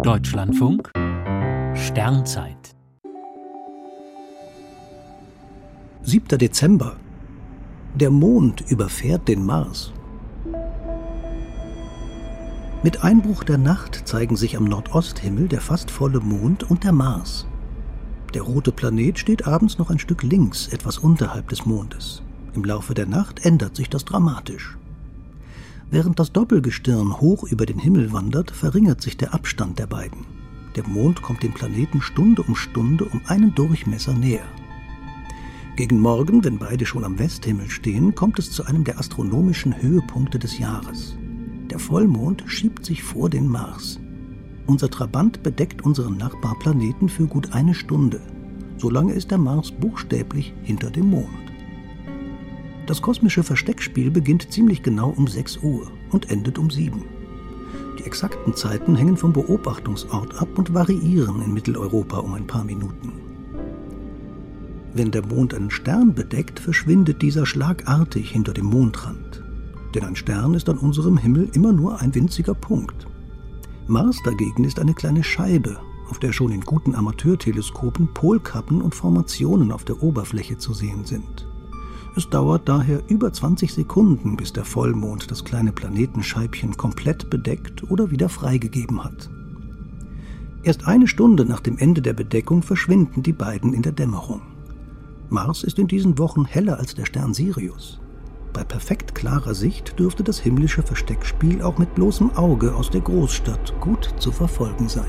Deutschlandfunk Sternzeit 7. Dezember. Der Mond überfährt den Mars. Mit Einbruch der Nacht zeigen sich am Nordosthimmel der fast volle Mond und der Mars. Der rote Planet steht abends noch ein Stück links, etwas unterhalb des Mondes. Im Laufe der Nacht ändert sich das dramatisch. Während das Doppelgestirn hoch über den Himmel wandert, verringert sich der Abstand der beiden. Der Mond kommt dem Planeten Stunde um Stunde um einen Durchmesser näher. Gegen Morgen, wenn beide schon am Westhimmel stehen, kommt es zu einem der astronomischen Höhepunkte des Jahres. Der Vollmond schiebt sich vor den Mars. Unser Trabant bedeckt unseren Nachbarplaneten für gut eine Stunde. Solange ist der Mars buchstäblich hinter dem Mond. Das kosmische Versteckspiel beginnt ziemlich genau um 6 Uhr und endet um 7. Die exakten Zeiten hängen vom Beobachtungsort ab und variieren in Mitteleuropa um ein paar Minuten. Wenn der Mond einen Stern bedeckt, verschwindet dieser schlagartig hinter dem Mondrand. Denn ein Stern ist an unserem Himmel immer nur ein winziger Punkt. Mars dagegen ist eine kleine Scheibe, auf der schon in guten Amateurteleskopen Polkappen und Formationen auf der Oberfläche zu sehen sind. Es dauert daher über 20 Sekunden, bis der Vollmond das kleine Planetenscheibchen komplett bedeckt oder wieder freigegeben hat. Erst eine Stunde nach dem Ende der Bedeckung verschwinden die beiden in der Dämmerung. Mars ist in diesen Wochen heller als der Stern Sirius. Bei perfekt klarer Sicht dürfte das himmlische Versteckspiel auch mit bloßem Auge aus der Großstadt gut zu verfolgen sein.